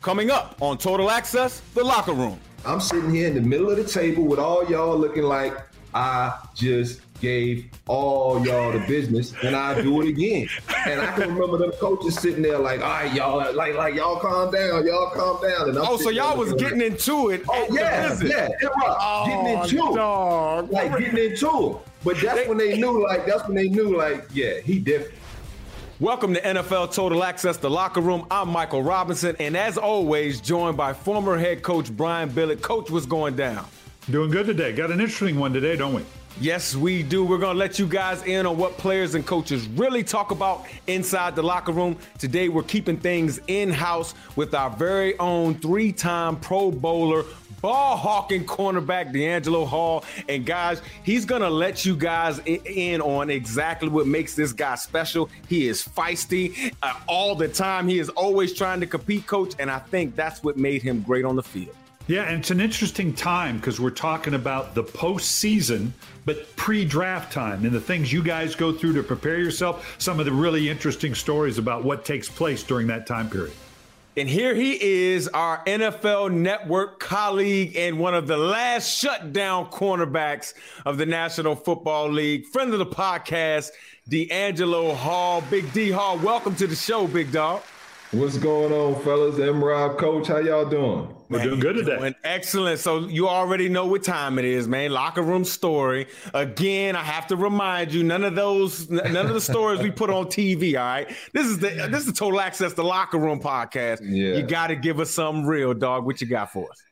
Coming up on Total Access, the locker room. I'm sitting here in the middle of the table with all y'all looking like I just gave all y'all the business and I do it again. And I can remember them coaches sitting there like, all right, y'all, like, like y'all calm down, y'all calm down. And I'm oh, so y'all was getting like, into it. Oh, yeah, yeah, yeah, oh, getting into dog. it. Like getting into it. But that's when they knew, like, that's when they knew, like, yeah, he different. Welcome to NFL Total Access, the locker room. I'm Michael Robinson, and as always, joined by former head coach Brian Billick. Coach, what's going down? Doing good today. Got an interesting one today, don't we? Yes, we do. We're going to let you guys in on what players and coaches really talk about inside the locker room. Today, we're keeping things in house with our very own three time Pro Bowler, ball hawking cornerback DeAngelo Hall. And guys, he's going to let you guys in on exactly what makes this guy special. He is feisty uh, all the time, he is always trying to compete, coach. And I think that's what made him great on the field. Yeah, and it's an interesting time because we're talking about the postseason, but pre draft time and the things you guys go through to prepare yourself. Some of the really interesting stories about what takes place during that time period. And here he is, our NFL network colleague and one of the last shutdown cornerbacks of the National Football League, friend of the podcast, DeAngelo Hall. Big D Hall, welcome to the show, big dog. What's going on, fellas? M Rob, Coach, how y'all doing? We're doing good today. Doing excellent. So you already know what time it is, man. Locker room story. Again, I have to remind you, none of those, none of the stories we put on TV. All right, this is the this is the Total Access the Locker Room podcast. Yeah. You got to give us something real, dog. What you got for us?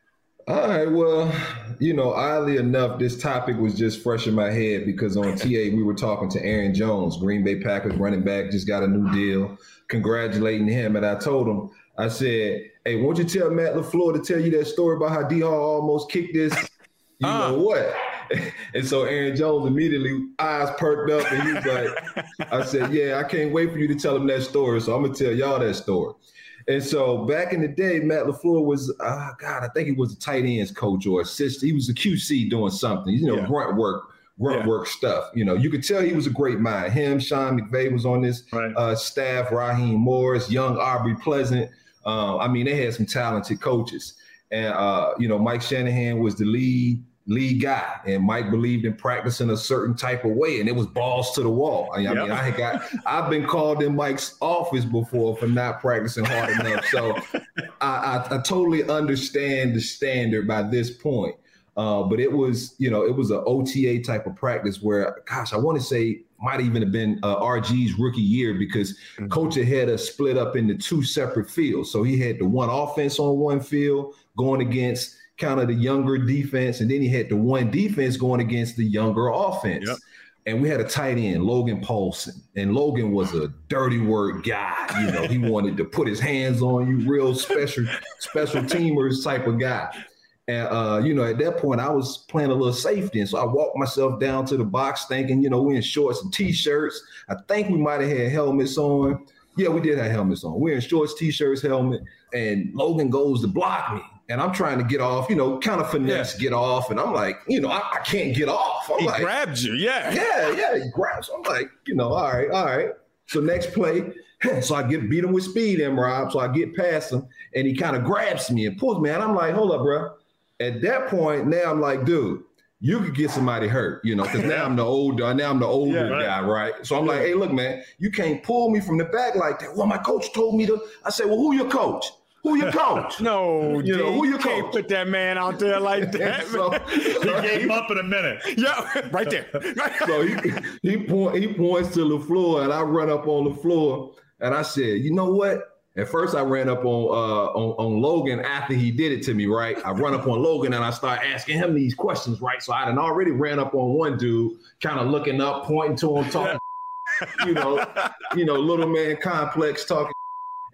All right. Well, you know, oddly enough, this topic was just fresh in my head because on TA we were talking to Aaron Jones, Green Bay Packers running back, just got a new deal congratulating him. And I told him, I said, hey, won't you tell Matt LaFleur to tell you that story about how D Hall almost kicked this? You uh. know what? And so Aaron Jones immediately eyes perked up and he was like, I said, Yeah, I can't wait for you to tell him that story. So I'm gonna tell y'all that story. And so back in the day, Matt LaFleur was, uh, God, I think he was a tight ends coach or assistant. He was a QC doing something, you know, yeah. grunt work grunt yeah. work stuff. You know, you could tell he was a great mind. Him, Sean McVay was on this right. uh, staff, Raheem Morris, young Aubrey Pleasant. Uh, I mean, they had some talented coaches. And, uh, you know, Mike Shanahan was the lead lead guy, and Mike believed in practicing a certain type of way, and it was balls to the wall. I, yep. I mean, I got I've been called in Mike's office before for not practicing hard enough, so I, I, I, totally understand the standard by this point. Uh, but it was, you know, it was an OTA type of practice where, gosh, I want to say might even have been uh, RG's rookie year because mm-hmm. coach had us split up into two separate fields. So he had the one offense on one field going against kind of the younger defense, and then he had the one defense going against the younger offense. Yep. And we had a tight end, Logan Paulson. And Logan was a dirty word guy. You know, he wanted to put his hands on you, real special, special teamers type of guy. And uh, you know, at that point, I was playing a little safety, and so I walked myself down to the box, thinking, you know, we in shorts and t-shirts. I think we might have had helmets on. Yeah, we did have helmets on. We're in shorts, t-shirts, helmet, and Logan goes to block me, and I'm trying to get off, you know, kind of finesse, yeah. get off, and I'm like, you know, I, I can't get off. I'm he like, grabbed you, yeah, yeah, yeah, he grabs. I'm like, you know, all right, all right. So next play, so I get beat him with speed, M. Rob. So I get past him, and he kind of grabs me and pulls me, and I'm like, hold up, bro at that point, now I'm like, dude, you could get somebody hurt, you know, because now I'm the older, uh, now I'm the older yeah, right. guy, right? So I'm like, hey, look, man, you can't pull me from the back like that. Well, my coach told me to. I said, well, who your coach? Who your coach? no, you know, who your can't coach? put that man out there like that. so, he gave him up in a minute. Yeah, right there. so he he, point, he points to the floor, and I run up on the floor, and I said, you know what? At first, I ran up on, uh, on on Logan after he did it to me. Right, I run up on Logan and I start asking him these questions. Right, so I had already ran up on one dude, kind of looking up, pointing to him, talking, you know, you know, little man complex talking.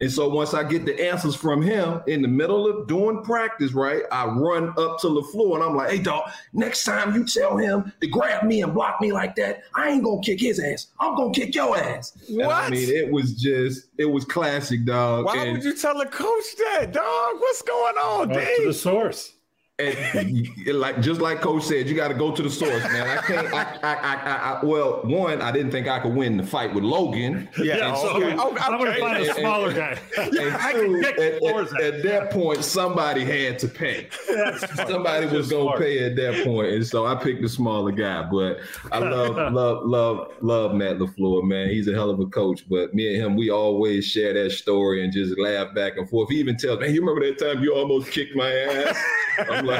And so once I get the answers from him in the middle of doing practice, right, I run up to the floor and I'm like, hey, dog, next time you tell him to grab me and block me like that, I ain't gonna kick his ass. I'm gonna kick your ass. What? I mean, it was just, it was classic, dog. Why and, would you tell a coach that, dog? What's going on, Up to the source. And like just like Coach said, you got to go to the source, man. I can't. I, I, I, I, well, one, I didn't think I could win the fight with Logan. Yeah, so okay. I'm going to okay. find a smaller guy. And two, at, at, at that point, somebody had to pay. Somebody was gonna smart. pay at that point, and so I picked the smaller guy. But I love, love, love, love Matt Lafleur, man. He's a hell of a coach. But me and him, we always share that story and just laugh back and forth. He even tells, "Man, you remember that time you almost kicked my ass?" I'm like,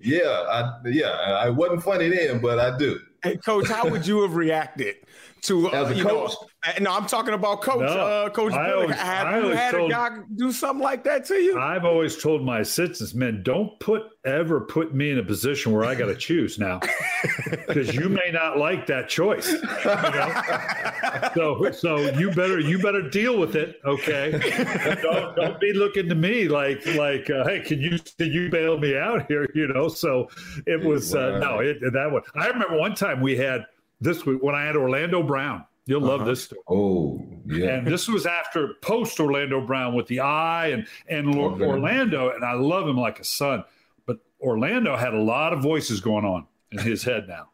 "Yeah, I, yeah, I wasn't funny then, but I do." Hey, coach, how would you have reacted to uh, As a you coach? Know, uh, no, I'm talking about coach. No, uh, coach, I Billick. always- have I you always had told- a guy do something like that to you? I've always told my assistants, man, don't put ever put me in a position where I got to choose now, because you may not like that choice. You know? so, so you better you better deal with it, okay? don't, don't be looking to me like like uh, hey, can you can you bail me out here? You know. So it was uh, no, it, that one. I remember one time we had this week when I had Orlando Brown. You'll love uh-huh. this story. Oh, yeah. And this was after post Orlando Brown with the eye and and Okay. Orlando, and I love him like a son. But Orlando had a lot of voices going on in his head now.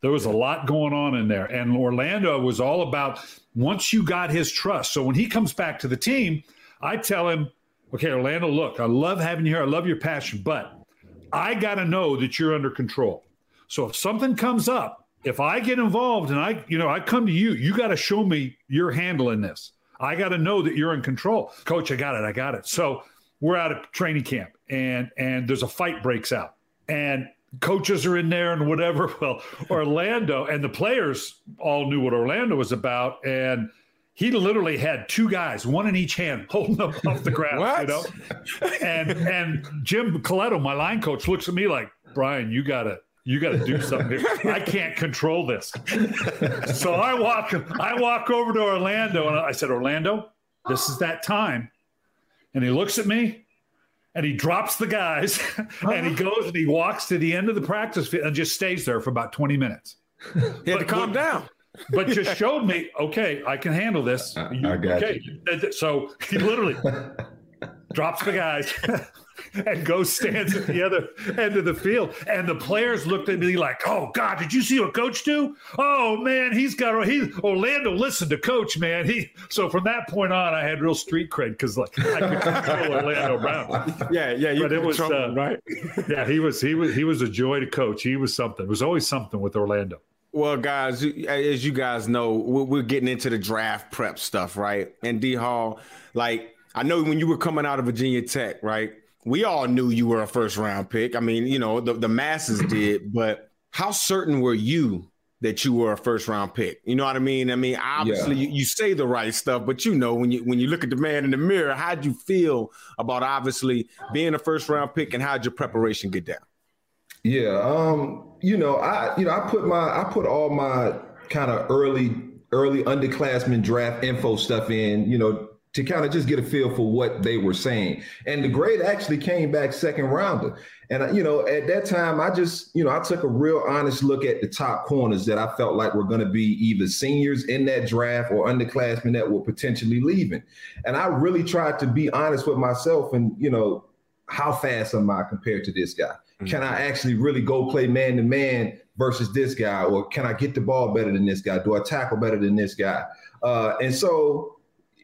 There was a lot going on in there. And Orlando was all about once you got his trust. So when he comes back to the team, I tell him, okay, Orlando, look, I love having you here. I love your passion, but I got to know that you're under control. So if something comes up, if I get involved and I, you know, I come to you, you got to show me you're handling this. I got to know that you're in control. Coach, I got it. I got it. So we're out of training camp and and there's a fight breaks out. And coaches are in there and whatever. Well, Orlando and the players all knew what Orlando was about and he literally had two guys, one in each hand, holding them off the ground. You know, and and Jim Colletto, my line coach, looks at me like, Brian, you gotta you gotta do something. I can't control this. So I walk I walk over to Orlando and I said, Orlando, this is that time. And he looks at me and he drops the guys and he goes and he walks to the end of the practice field and just stays there for about 20 minutes. He had to But- calm but- down. But just showed me, okay, I can handle this. I- I got okay. So he literally drops the guys and goes stands at the other end of the field. And the players looked at me like, "Oh God, did you see what Coach do? Oh man, he's got he Orlando listened to Coach, man. He so from that point on, I had real street cred because like I could control Orlando Brown. Yeah, yeah. You But it was, trouble, uh, right. Yeah, he was he was he was a joy to coach. He was something. It was always something with Orlando. Well, guys, as you guys know, we're, we're getting into the draft prep stuff, right? And D Hall, like I know when you were coming out of Virginia Tech, right? We all knew you were a first round pick. I mean, you know, the, the masses did, but how certain were you that you were a first round pick? You know what I mean? I mean, obviously you, you say the right stuff, but you know when you when you look at the man in the mirror, how'd you feel about obviously being a first round pick and how'd your preparation get down? Yeah, um, you know, I you know, I put my I put all my kind of early early underclassmen draft info stuff in, you know, to kind of just get a feel for what they were saying. And the grade actually came back second rounder. And uh, you know, at that time, I just you know I took a real honest look at the top corners that I felt like were going to be either seniors in that draft or underclassmen that were potentially leaving. And I really tried to be honest with myself and you know how fast am I compared to this guy? Can I actually really go play man to man versus this guy, or can I get the ball better than this guy? Do I tackle better than this guy? Uh, and so,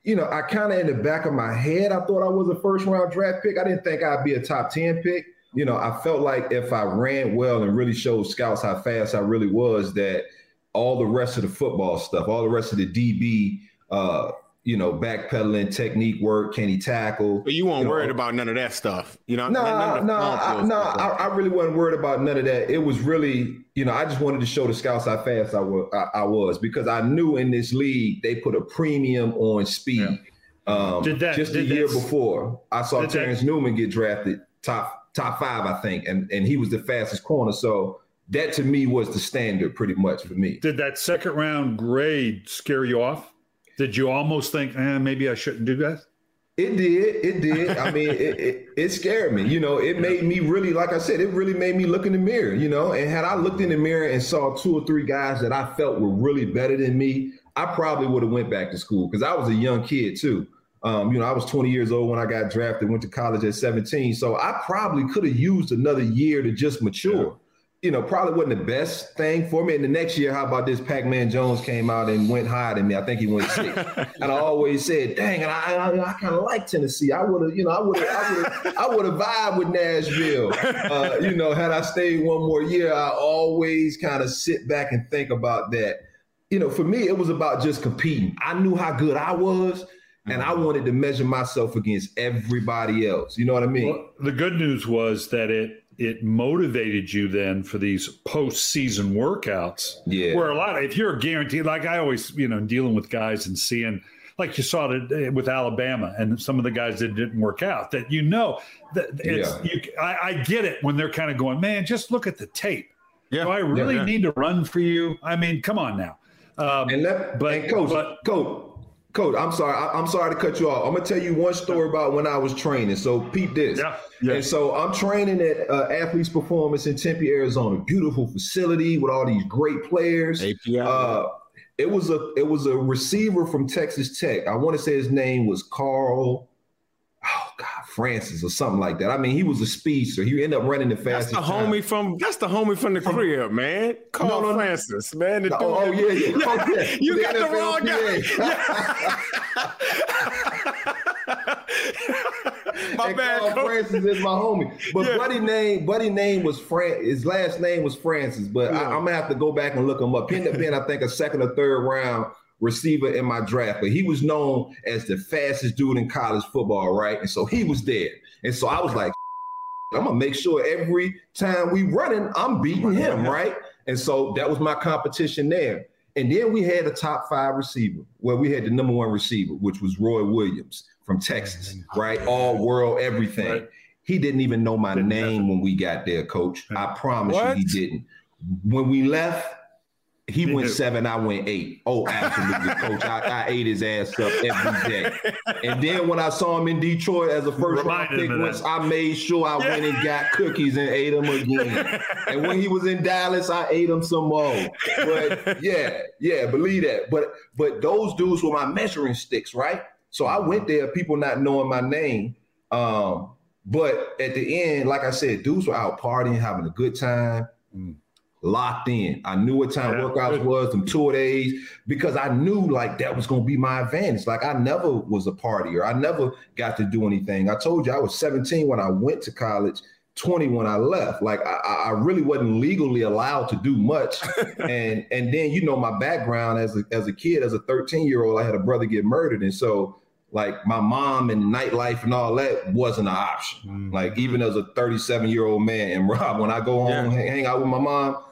you know, I kind of in the back of my head, I thought I was a first round draft pick. I didn't think I'd be a top 10 pick. You know, I felt like if I ran well and really showed scouts how fast I really was, that all the rest of the football stuff, all the rest of the DB, uh, you know, backpedaling, technique work, can he tackle? But you weren't You know, worried about none of that stuff. You know, no, none no, I, no. I, I really wasn't worried about none of that. It was really, you know, I just wanted to show the scouts how fast I was, I, I was because I knew in this league they put a premium on speed. Um, Did that- just the did year that- before, I saw did that- Terrence Newman get drafted top top five, I think, and and he was the fastest corner. So that to me was the standard, pretty much for me. Did that second round grade scare you off? Did you almost think, eh, maybe I shouldn't do that? It did. It did. I mean, it, it, it, scared me. You know, it made me really, like I said, it really made me look in the mirror, you know. And had I looked in the mirror and saw two or three guys that I felt were really better than me, I probably would have went back to school because I was a young kid too. Um, you know, I was 20 years old when I got drafted, went to college at 17. So I probably could have used another year to just mature you know, probably wasn't the best thing for me. And the next year, how about this? Pac Man Jones came out and went higher than me. I think he went six. and I always said, "Dang, and I, I, I kind of like Tennessee. I would have, you know, I would have, I would have, I would have vibed with Nashville. Uh, you know, had I stayed one more year, I always kind of sit back and think about that. You know, for me, it was about just competing. I knew how good I was. And I wanted to measure myself against everybody else. You know what I mean? Well, the good news was that it it motivated you then for these postseason workouts. Yeah. Where a lot of, if you're guaranteed, like I always, you know, dealing with guys and seeing, like you saw it with Alabama and some of the guys that didn't work out, that you know, that it's, yeah. you, I, I, get it when they're kind of going, man, just look at the tape. Yeah. Do I really yeah, need to run for you? I mean, come on now. Um, and that, but, and coach, but, coach, Coach, I'm sorry. I, am sorry to cut you off. I'm gonna tell you one story about when I was training. So peep this. Yeah. yeah. And so I'm training at uh, Athletes Performance in Tempe, Arizona. Beautiful facility with all these great players. API. Uh, it was a it was a receiver from Texas Tech. I want to say his name was Carl God, Francis or something like that. I mean, he was a speedster. He ended up running the fastest. That's the homie time. from that's the homie from the crib, man. Carl no, no, Francis, man. No, oh, oh, yeah, yeah. Oh, yeah. you the got NFL the wrong guy. my and bad. Carl Francis is my homie. But yeah. buddy name, buddy name was Fran. His last name was Francis. But yeah. I, am gonna have to go back and look him up. He ended up being, I think, a second or third round receiver in my draft, but he was known as the fastest dude in college football, right? And so he was there. And so I was like, I'm gonna make sure every time we running, I'm beating him, right? And so that was my competition there. And then we had a top five receiver. Well, we had the number one receiver, which was Roy Williams from Texas, right? All world, everything. Right. He didn't even know my name when we got there, coach. I promise what? you he didn't. When we left, he went seven, I went eight. Oh, absolutely, coach. I, I, ate his ass up every day. And then when I saw him in Detroit as a first round pick, once I made sure I yeah. went and got cookies and ate them again. and when he was in Dallas, I ate him some more. But yeah, yeah, believe that. But but those dudes were my measuring sticks, right? So I went there, people not knowing my name. Um, but at the end, like I said, dudes were out partying, having a good time. Mm locked in. I knew what time yeah. workouts was, them tour days, because I knew like that was going to be my advantage. Like I never was a partier. I never got to do anything. I told you I was 17 when I went to college. 20 when I left. Like I, I really wasn't legally allowed to do much. and and then you know my background as a as a kid, as a 13 year old, I had a brother get murdered. And so like my mom and nightlife and all that wasn't an option. Mm-hmm. Like even as a 37 year old man and Rob, when I go home yeah. hang, hang out with my mom,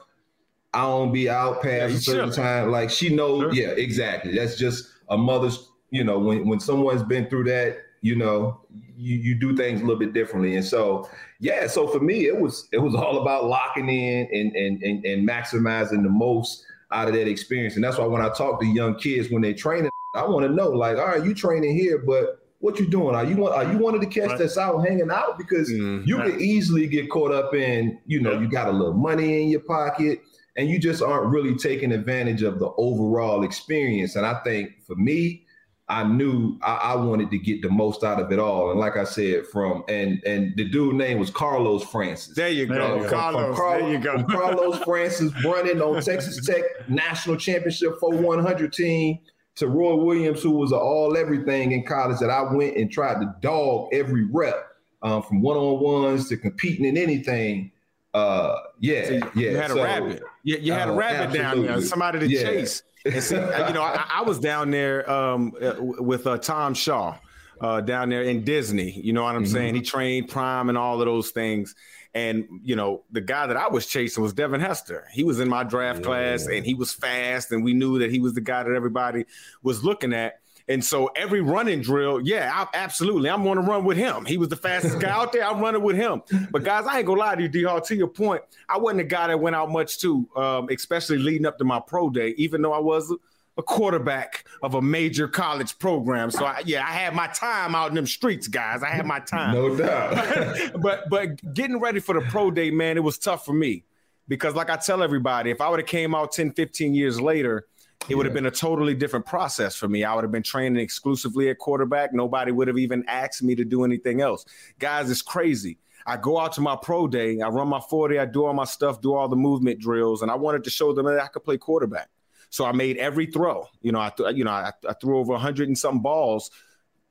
I don't be out past yeah, a certain time. Like she knows, sure. yeah, exactly. That's just a mother's, you know, when when someone's been through that, you know, you, you do things a little bit differently. And so, yeah, so for me, it was it was all about locking in and and and, and maximizing the most out of that experience. And that's why when I talk to young kids when they're training, I want to know, like, all right, you training here, but what you doing? Are you want are you one to catch cats right. that's out hanging out? Because mm-hmm. you could easily get caught up in, you know, yeah. you got a little money in your pocket and you just aren't really taking advantage of the overall experience. And I think for me, I knew I, I, wanted to get the most out of it all. And like I said, from and and the dude name was Carlos Francis. There you go, from, Carlos. From Carl, there you go. Carlos Francis running on Texas Tech national championship for 100 team to Roy Williams, who was an all everything in college that I went and tried to dog every rep um, from one on ones to competing in anything. Uh, yeah, so you, yeah. You had so, a rabbit. You, you had a rabbit absolutely. down there, somebody to yeah. chase. And see, uh, you know, I, I, was down there um, uh, with uh, Tom Shaw uh, down there in Disney. You know what I'm mm-hmm. saying? He trained Prime and all of those things. And you know, the guy that I was chasing was Devin Hester. He was in my draft yeah. class, and he was fast, and we knew that he was the guy that everybody was looking at. And so every running drill, yeah, I, absolutely. I'm going to run with him. He was the fastest guy out there. I'm running with him. But guys, I ain't gonna lie to you, D Hall. To your point, I wasn't a guy that went out much too, um, especially leading up to my pro day. Even though I was a quarterback of a major college program. So I, yeah, I had my time out in them streets, guys. I had my time. No doubt. but but getting ready for the pro day, man, it was tough for me because like I tell everybody, if I would have came out 10, 15 years later, it would have been a totally different process for me. I would have been training exclusively at quarterback. Nobody would have even asked me to do anything else. Guys, it's crazy. I go out to my pro day, I run my 40, I do all my stuff, do all the movement drills, and I wanted to show them that I could play quarterback. So I made every throw. You know, I th- you know I, I threw over 100 and something balls.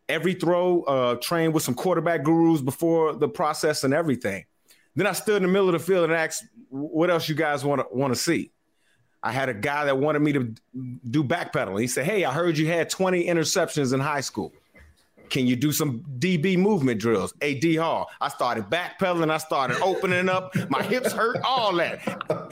Every throw, uh, trained with some quarterback gurus before the process and everything. Then I stood in the middle of the field and asked, "What else you guys want to want to see?" I had a guy that wanted me to do backpedaling. He said, "Hey, I heard you had 20 interceptions in high school. Can you do some DB movement drills?" AD Hall. I started backpedaling. I started opening up. My hips hurt. All that,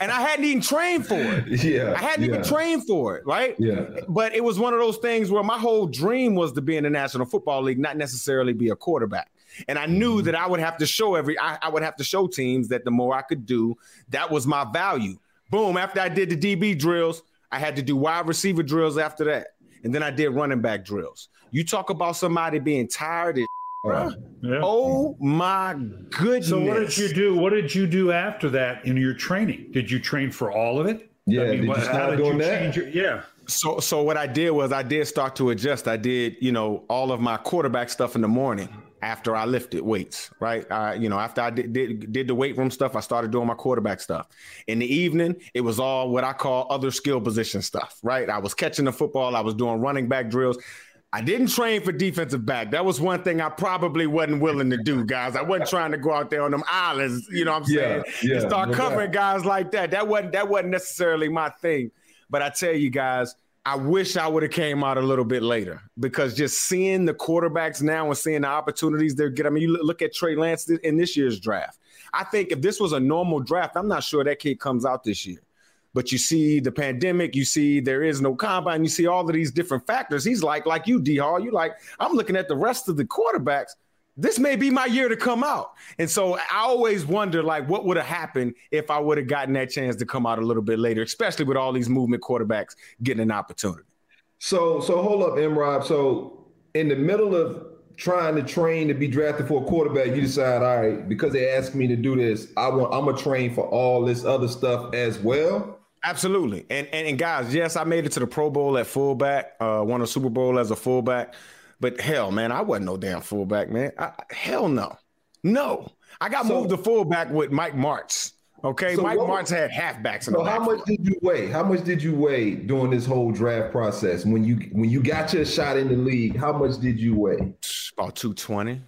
and I hadn't even trained for it. Yeah, I hadn't yeah. even trained for it. Right. Yeah. But it was one of those things where my whole dream was to be in the National Football League, not necessarily be a quarterback. And I knew mm-hmm. that I would have to show every, I, I would have to show teams that the more I could do, that was my value. Boom. After I did the DB drills, I had to do wide receiver drills after that. And then I did running back drills. You talk about somebody being tired as Right. Yeah. Oh my goodness. So what did you do? What did you do after that in your training? Did you train for all of it? Yeah, did you what- start doing that? change your- yeah. So so what I did was I did start to adjust. I did, you know, all of my quarterback stuff in the morning after I lifted weights, right? I, you know, after I did, did did the weight room stuff, I started doing my quarterback stuff. In the evening, it was all what I call other skill position stuff, right? I was catching the football, I was doing running back drills. I didn't train for defensive back. That was one thing I probably wasn't willing to do, guys. I wasn't trying to go out there on them islands, you know what I'm saying? yeah, and start covering guys like that. That wasn't that wasn't necessarily my thing. But I tell you guys, I wish I would have came out a little bit later because just seeing the quarterbacks now and seeing the opportunities they're getting. I mean, you look- at Trey Lance in this year's draft. I think if this was a normal draft, I'm not sure that kid comes out this year. But you see the pandemic, you see there is no combine, you see all of these different factors. He's like, like you, D Hall, you like, I'm looking at the rest of the quarterbacks. This may be my year to come out. And so I always wonder, like, what would have happened if I would have gotten that chance to come out a little bit later, especially with all these movement quarterbacks getting an opportunity. So so hold up, M Rob. So in the middle of trying to train to be drafted for a quarterback, you decide, all right, because they asked me to do this, I want I'm gonna train for all this other stuff as well. Absolutely. And, and and guys, yes, I made it to the Pro Bowl at fullback, uh, won a Super Bowl as a fullback. But hell, man, I wasn't no damn fullback, man. I, hell no. No. I got So- moved to fullback with Mike Martz. Okay. So Mike what- Martz had halfbacks in the So how much did you weigh? How much did you weigh during this whole draft process? When you when you got your shot in the league, how much did you weigh? about 220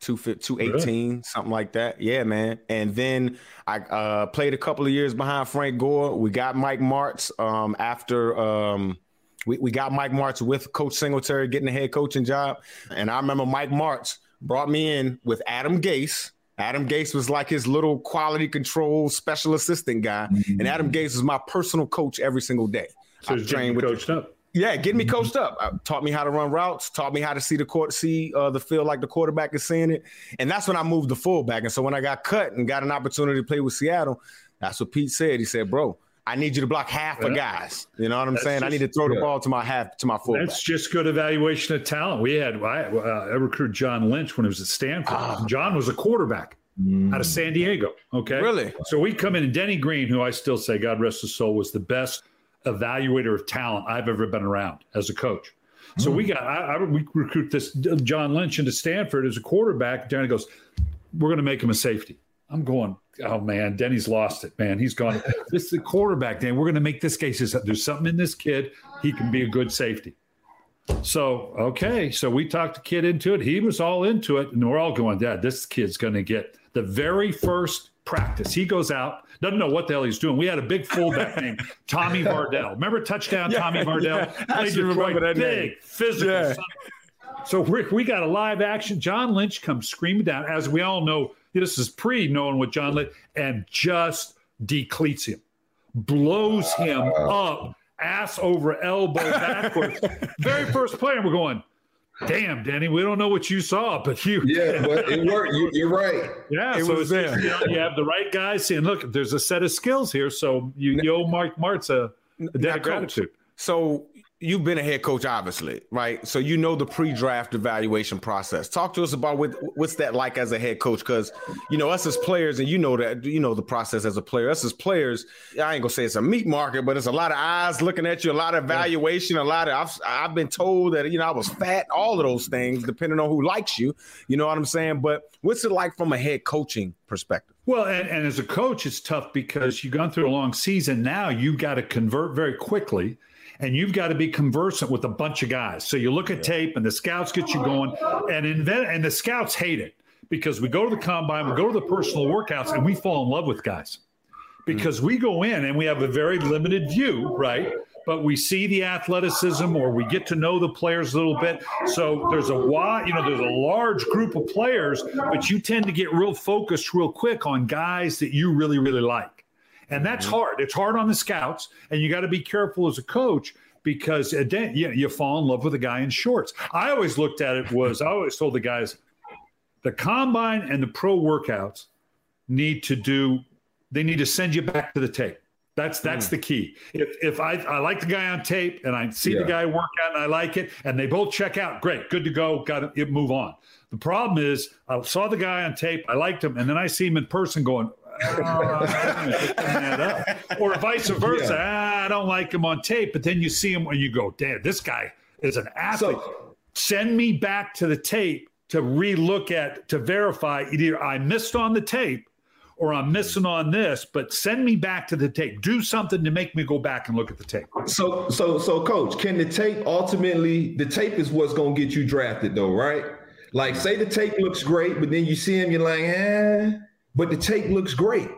250 218 something like that yeah man and then i uh, played a couple of years behind frank gore we got mike martz um, after um, we, we got mike Martz with coach singletary getting the head coaching job and i remember mike Martz brought me in with adam gase Adam Gase was like his little quality control special assistant guy, and Adam Gase was my personal coach every single day. So I trained with the- coached up. yeah, getting me coached up. Uh, taught me how to run routes. Taught me how to see the court, see uh, the field like the quarterback is seeing it. And that's when I moved to fullback. And so when I got cut and got an opportunity to play with Seattle, that's what Pete said. He said, "Bro, I need you to block half of guys. You know what I'm That's saying? I need to just- throw the yeah. ball to my half to my fullback." That's just good evaluation of talent. We had I, uh, I recruited John Lynch when he was at Stanford. Ah. John was a quarterback out of San Diego. Okay, Really? So we come in, and Denny Green, who I still say, God rest his soul, was the best evaluator of talent I've ever been around as a coach. So we got I, I we recruit this John Lynch into Stanford as a quarterback. Denny goes, "We're going to make him a safety." I'm going, oh man, Denny's lost it, man. He's gone. this is the quarterback, Dan. We're going to make this case. There's something in this kid. He can be a good safety. So, okay. So we talked the kid into it. He was all into it. And we're all going, Dad, this kid's going to get the very first practice. He goes out, doesn't know what the hell he's doing. We had a big fullback named Tommy Vardell. Remember touchdown Tommy Vardell? yeah. Played Detroit, big, name. physical. Yeah. So Rick, we got a live action. John Lynch comes screaming down, as we all know. This is pre knowing what John Lynch and just decleats him, blows him up, ass over elbow backwards. Very first play, and we're going, damn, Danny, we don't know what you saw, but you, Yeah, but it worked. You, you're right. yeah, It so was there. you, know, you have the right guys saying, look, there's a set of skills here, so you, you owe Mark Martz a, a debt of gratitude. So you've been a head coach, obviously, right? So you know the pre-draft evaluation process. Talk to us about what, what's that like as a head coach, because you know us as players, and you know that you know the process as a player. Us as players, I ain't gonna say it's a meat market, but it's a lot of eyes looking at you, a lot of evaluation, a lot of. I've I've been told that you know I was fat, all of those things, depending on who likes you. You know what I'm saying? But what's it like from a head coaching perspective? Well, and, and as a coach, it's tough because you've gone through a long season. Now you got to convert very quickly and you've got to be conversant with a bunch of guys. So you look at tape, and the scouts get you going, and invent, and the scouts hate it because we go to the combine, we go to the personal workouts, and we fall in love with guys because mm. we go in and we have a very limited view, right? But we see the athleticism, or we get to know the players a little bit. So there's a wide, you know, there's a large group of players, but you tend to get real focused real quick on guys that you really, really like. And that's mm-hmm. hard. It's hard on the scouts, and you got to be careful as a coach because again, you, you fall in love with a guy in shorts. I always looked at it was I always told the guys, the combine and the pro workouts need to do. They need to send you back to the tape. That's that's mm. the key. If if I, I like the guy on tape and I see yeah. the guy work out and I like it and they both check out, great, good to go, got to move on. The problem is I saw the guy on tape, I liked him, and then I see him in person going, oh, or vice versa. Yeah. Ah, I don't like him on tape, but then you see him and you go, "Damn, this guy is an athlete." So, Send me back to the tape to relook at to verify either I missed on the tape or I'm missing on this, but send me back to the tape. Do something to make me go back and look at the tape. So, so, so, coach, can the tape ultimately? The tape is what's going to get you drafted, though, right? Like, say the tape looks great, but then you see him, you're like, eh but the tape looks great.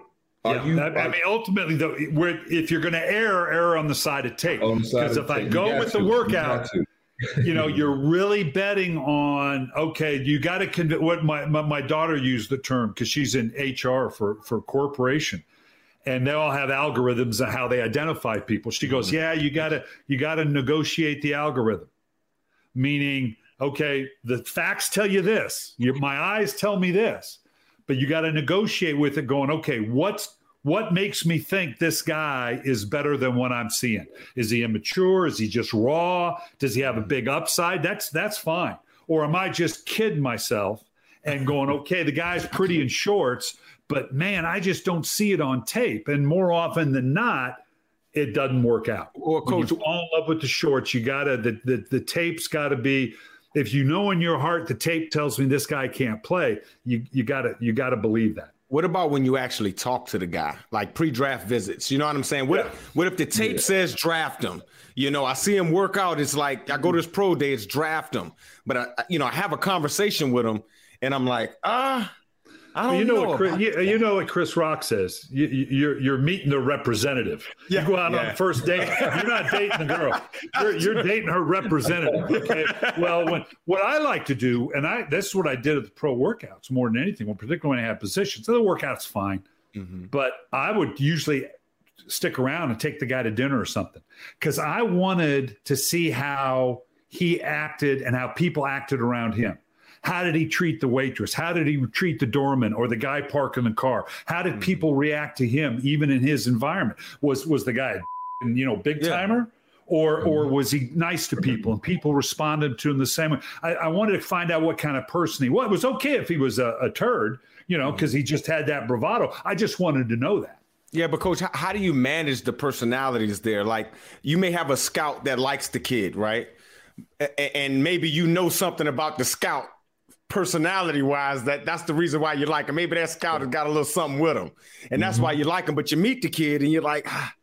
Are yeah, you, are, I mean, ultimately, though, if you're going to err, err on the side of tape. Because if I go with to. the workout, you, you, know, you're really betting on okay. You got to convince. What my, my, my daughter used the term because she's in HR for for corporation, and they all have algorithms of how they identify people. She goes. "Yeah, you got to you got to negotiate the algorithm," meaning, okay, the facts tell you this. Your, my eyes tell me this but you got to negotiate with it going okay what's what makes me think this guy is better than what i'm seeing? Is he immature? Is he just raw? Does he have a big upside? That's that's fine. Or am i just kidding myself and going okay the guy's pretty in shorts but man i just don't see it on tape. And more often than not it doesn't work out. Well, coach, fall in love with the shorts. You gotta the the, the tape's got to be if you know in your heart the tape tells me this guy can't play, you you gotta you gotta believe that. What about when you actually talk to the guy, like pre-draft visits? You know what I'm saying? What yeah. what if the tape yeah. says draft him? You know, I see him work out. It's like I go to his pro day. It's draft him, but I, you know, I have a conversation with him, and I'm like, ah, I don't you know, know what Chris, you, you, know what Chris Rock says. You, are you're, you're meeting the representative. Yeah, you go out yeah. on the first date. You're not dating the girl. You're, you're dating her representative. Okay. Well, when what I like to do, and I this is what I did at the pro workouts more than anything. Well, particularly when I had positions. So the workouts fine, mm-hmm. but I would usually stick around and take the guy to dinner or something because I wanted to see how he acted and how people acted around him. How did he treat the waitress? How did he treat the doorman or the guy parking the car? How did mm-hmm. people react to him, even in his environment? Was was the guy, you know, big timer? Yeah or or mm-hmm. was he nice to people and people responded to him the same way? I, I wanted to find out what kind of person he was. It was okay if he was a, a turd, you know, because mm-hmm. he just had that bravado. I just wanted to know that. Yeah, but coach, how, how do you manage the personalities there? Like you may have a scout that likes the kid, right? And maybe you know something about the scout personality wise that that's the reason why you like him. Maybe that scout has got a little something with him, and that's mm-hmm. why you like him. But you meet the kid and you're like, ah,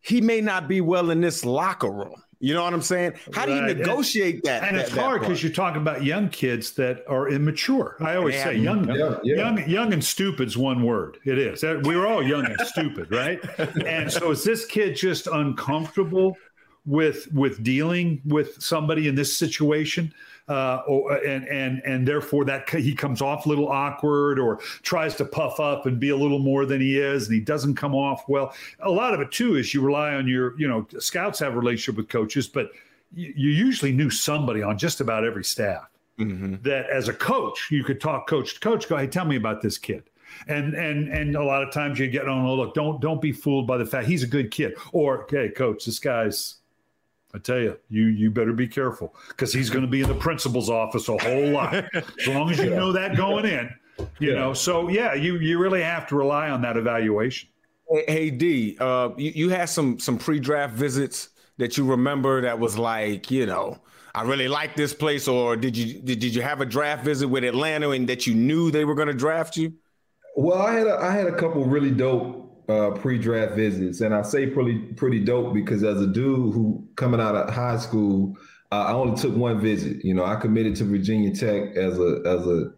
he may not be well in this locker room. You know what I'm saying? How do you negotiate and, that? And that, it's hard because you're talking about young kids that are immature. I always say young, yeah, yeah. young, young and stupid's one word. It is. We are all young and stupid, right? And so is this kid just uncomfortable with with dealing with somebody in this situation? uh, or, and and and therefore that he comes off a little awkward or tries to puff up and be a little more than he is, and he doesn't come off well. A lot of it too is you rely on your you know scouts have a relationship with coaches, but you, you usually knew somebody on just about every staff. Mm-hmm. That as a coach, you could talk coach to coach. Go, hey, tell me about this kid and and and a lot of times you get on oh look don't don't be fooled by the fact he's a good kid or okay coach this guy's I tell you, you you better be careful because he's going to be in the principal's office a whole lot. as long as you know that going in, you yeah. know. So yeah, you you really have to rely on that evaluation. Hey, hey D, uh, you, you had some some pre-draft visits that you remember that was like, you know, I really like this place, or did you did, did you have a draft visit with Atlanta and that you knew they were going to draft you? Well, I had a, I had a couple really dope uh, pre-draft visits, and I say pretty pretty dope because as a dude who coming out of high school, uh, I only took one visit. You know, I committed to Virginia Tech as a as a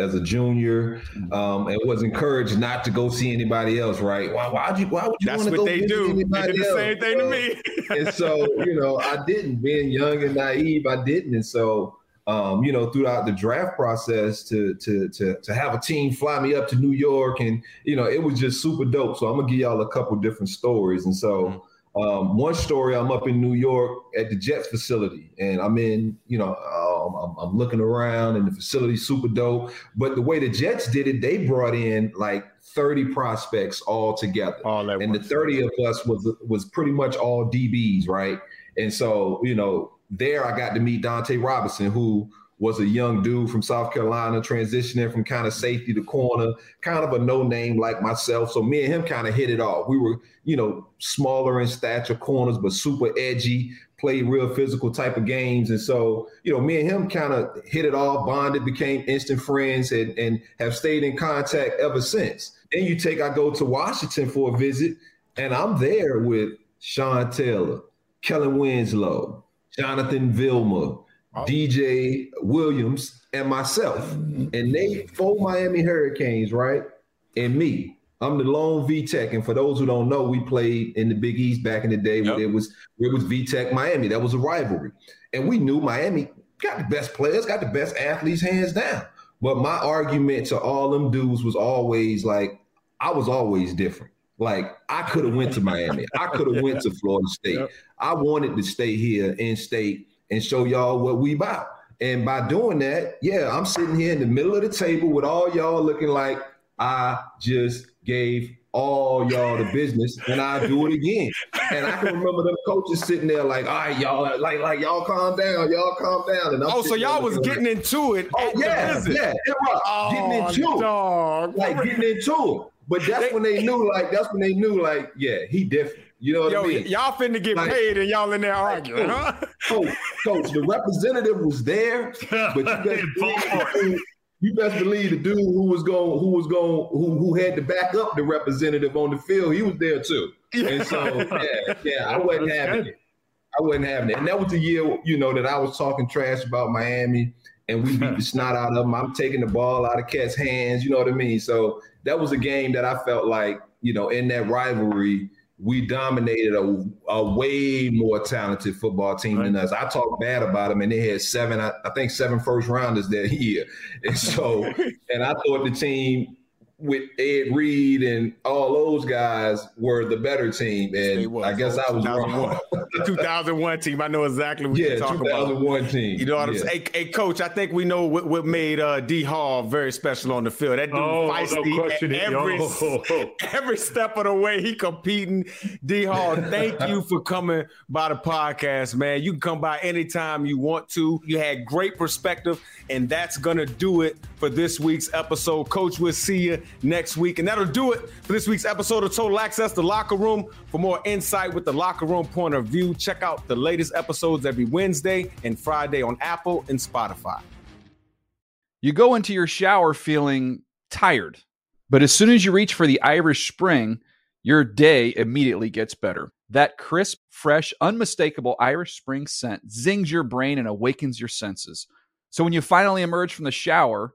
as a junior, um, and was encouraged not to go see anybody else. Right? Why? Why would you? Why would you want to go they do. They did the same thing to me. and so, you know, I didn't. Being young and naive, I didn't. And so, um, you know, throughout the draft process to to to to have a team fly me up to New York, and you know, it was just super dope. So I'm gonna give y'all a couple different stories, and so. Mm-hmm. Um, one story, I'm up in New York at the Jets facility, and I'm in, you know, um, I'm, I'm, looking around, and the facility's super dope. But the way the Jets did it, they brought in like 30 prospects all together, all and the 30 of us was was pretty much all DBs, right? And so, you know, there I got to meet Dunta Robinson, who was a young dude from South Carolina transitioning from kind of safety to corner, kind of a no name like myself. So me and him kind of hit it off. We were, you know, smaller in stature corners, but super edgy, played real physical type of games. And so, you know, me and him kind of hit it off, bonded, became instant friends, and, and have stayed in contact ever since. Then you take, I go to Washington for a visit, and I'm there with Sean Taylor, Kellen Winslow, Jonathan Vilma, oh. DJ Williams, and myself. Mm-hmm. And they four Miami Hurricanes, right? And me. I'm the lone VTech. And for those who don't know, we played in the Big East back in the day yep. it was it was VTech Miami. That was a rivalry. And we knew Miami got the best players, got the best athletes hands down. But my argument to all them dudes was always like, I was always different. Like I could have went to Miami. I could have went to Florida State. Yep. I wanted to stay here in state and show y'all what we about. And by doing that, yeah, I'm sitting here in the middle of the table with all y'all looking like I just gave all y'all the business and I do it again. And I can remember the coaches sitting there like, all right, y'all, like, like y'all calm down, y'all calm down. And I'm oh, so y'all was getting like, into it. Oh, yeah, yeah, it was oh, getting into dog. it. Like getting into it. Oh, But that's they, when they knew, like, that's when they knew, like, yeah, he different. You know what Yo, I mean? Y'all finna get like, paid and y'all in there arguing, huh? Coach, coach, the representative was there, but you best, believe, you best believe the dude who was going, who was going, who who had to back up the representative on the field, he was there too. And so, yeah, yeah, I wasn't having it. I wasn't having it. And that was the year, you know, that I was talking trash about Miami and we beat the snot out of them. I'm taking the ball out of Cat's hands, you know what I mean? So that was a game that I felt like, you know, in that rivalry, we dominated a, a way more talented football team right. than us. I talk bad about them, and they had seven, I, I think seven first rounders that year. And so, and I thought the team with Ed Reed and all those guys were the better team, and I guess I was wrong. the 2001 team, I know exactly what yeah, you're talking 2001 about. team. You know what. I'm saying? Hey, hey, coach, I think we know what, what made uh, D Hall very special on the field. That dude oh, feisty no every oh. every step of the way. He competing. D Hall, thank you for coming by the podcast, man. You can come by anytime you want to. You had great perspective, and that's gonna do it for this week's episode. Coach, we'll see you next week. And that'll do it for this week's episode of Total Access, the locker room. For more insight with the locker room point of view, check out the latest episodes every Wednesday and Friday on Apple and Spotify. You go into your shower feeling tired, but as soon as you reach for the Irish Spring, your day immediately gets better. That crisp, fresh, unmistakable Irish Spring scent zings your brain and awakens your senses. So when you finally emerge from the shower,